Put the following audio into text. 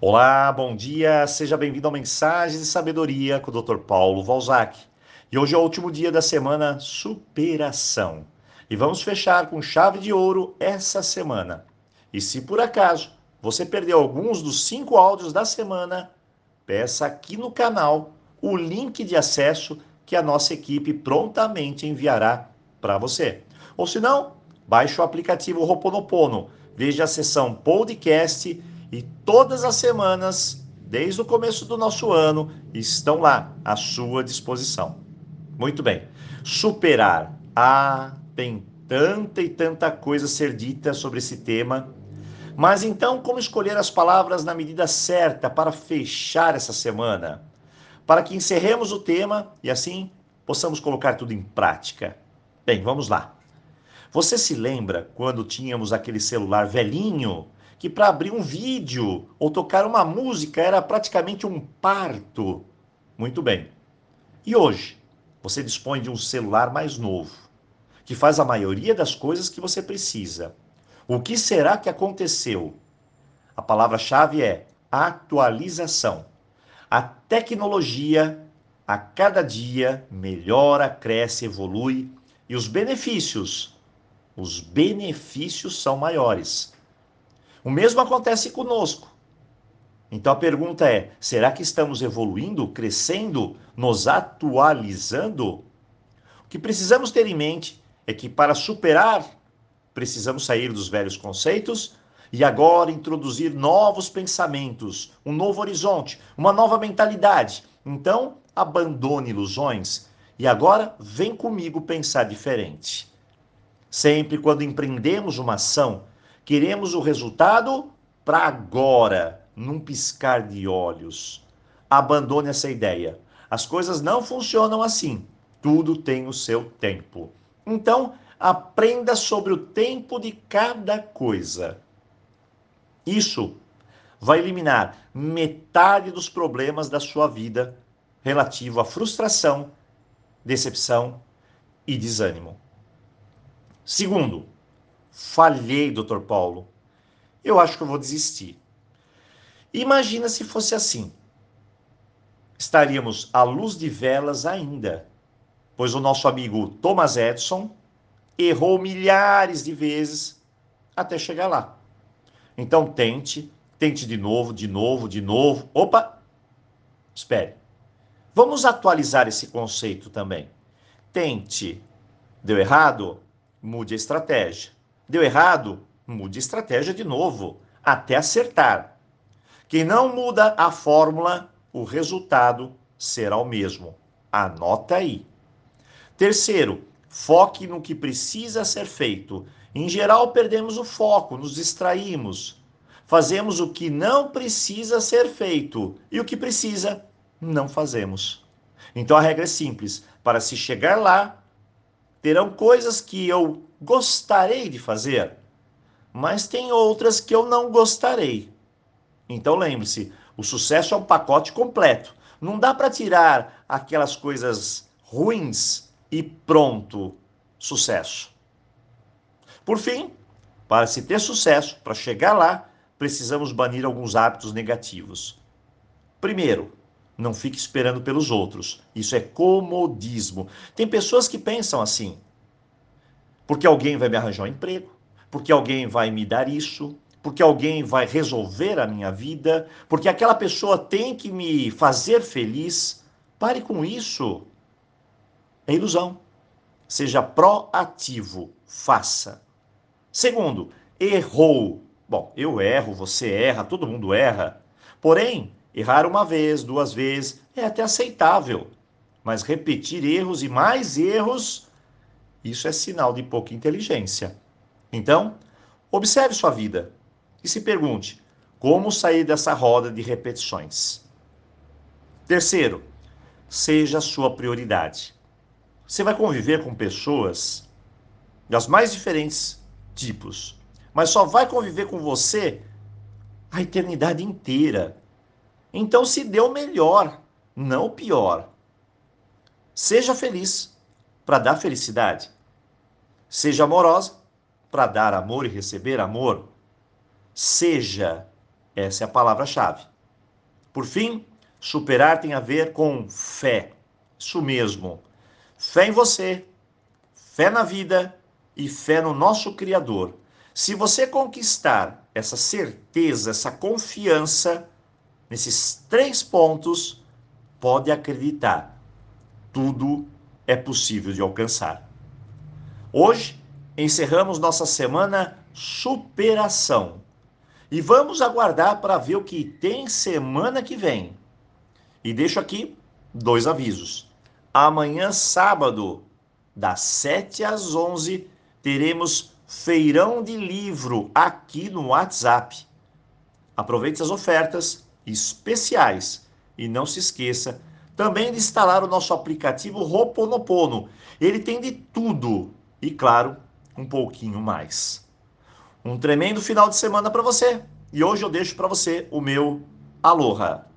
Olá, bom dia, seja bem-vindo ao Mensagens de Sabedoria com o Dr. Paulo Valzac. E hoje é o último dia da semana Superação. E vamos fechar com chave de ouro essa semana. E se por acaso você perdeu alguns dos cinco áudios da semana, peça aqui no canal o link de acesso que a nossa equipe prontamente enviará para você. Ou se não, baixe o aplicativo Roponopono, veja a seção podcast e todas as semanas, desde o começo do nosso ano, estão lá à sua disposição. Muito bem. Superar. Ah, tem tanta e tanta coisa a ser dita sobre esse tema. Mas então, como escolher as palavras na medida certa para fechar essa semana? Para que encerremos o tema e assim possamos colocar tudo em prática. Bem, vamos lá. Você se lembra quando tínhamos aquele celular velhinho que para abrir um vídeo ou tocar uma música era praticamente um parto. Muito bem. E hoje, você dispõe de um celular mais novo, que faz a maioria das coisas que você precisa. O que será que aconteceu? A palavra-chave é atualização. A tecnologia a cada dia melhora, cresce, evolui e os benefícios, os benefícios são maiores. O mesmo acontece conosco. Então a pergunta é: será que estamos evoluindo, crescendo, nos atualizando? O que precisamos ter em mente é que para superar, precisamos sair dos velhos conceitos e agora introduzir novos pensamentos, um novo horizonte, uma nova mentalidade. Então, abandone ilusões e agora vem comigo pensar diferente. Sempre quando empreendemos uma ação, Queremos o resultado para agora, num piscar de olhos. Abandone essa ideia. As coisas não funcionam assim. Tudo tem o seu tempo. Então, aprenda sobre o tempo de cada coisa. Isso vai eliminar metade dos problemas da sua vida relativo à frustração, decepção e desânimo. Segundo, Falhei, doutor Paulo. Eu acho que eu vou desistir. Imagina se fosse assim. Estaríamos à luz de velas ainda, pois o nosso amigo Thomas Edison errou milhares de vezes até chegar lá. Então tente, tente de novo, de novo, de novo. Opa! Espere. Vamos atualizar esse conceito também. Tente. Deu errado? Mude a estratégia. Deu errado? Mude estratégia de novo, até acertar. Quem não muda a fórmula, o resultado será o mesmo. Anota aí. Terceiro, foque no que precisa ser feito. Em geral, perdemos o foco, nos distraímos. Fazemos o que não precisa ser feito e o que precisa, não fazemos. Então a regra é simples: para se chegar lá, terão coisas que eu gostarei de fazer, mas tem outras que eu não gostarei. Então lembre-se, o sucesso é um pacote completo. Não dá para tirar aquelas coisas ruins e pronto, sucesso. Por fim, para se ter sucesso, para chegar lá, precisamos banir alguns hábitos negativos. Primeiro, não fique esperando pelos outros. Isso é comodismo. Tem pessoas que pensam assim: porque alguém vai me arranjar um emprego, porque alguém vai me dar isso, porque alguém vai resolver a minha vida, porque aquela pessoa tem que me fazer feliz. Pare com isso. É ilusão. Seja proativo, faça. Segundo, errou. Bom, eu erro, você erra, todo mundo erra. Porém, errar uma vez, duas vezes é até aceitável. Mas repetir erros e mais erros isso é sinal de pouca inteligência. Então, observe sua vida e se pergunte: como sair dessa roda de repetições? Terceiro, seja a sua prioridade. Você vai conviver com pessoas das mais diferentes tipos, mas só vai conviver com você a eternidade inteira. Então se o melhor, não pior. Seja feliz para dar felicidade. Seja amorosa para dar amor e receber amor. Seja Essa é a palavra-chave. Por fim, superar tem a ver com fé. Isso mesmo. Fé em você, fé na vida e fé no nosso Criador. Se você conquistar essa certeza, essa confiança nesses três pontos, pode acreditar, tudo é possível de alcançar. Hoje encerramos nossa semana superação e vamos aguardar para ver o que tem semana que vem. E deixo aqui dois avisos. Amanhã, sábado, das 7 às 11, teremos feirão de livro aqui no WhatsApp. Aproveite as ofertas especiais e não se esqueça também de instalar o nosso aplicativo Roponopono. Ele tem de tudo e, claro, um pouquinho mais. Um tremendo final de semana para você. E hoje eu deixo para você o meu aloha.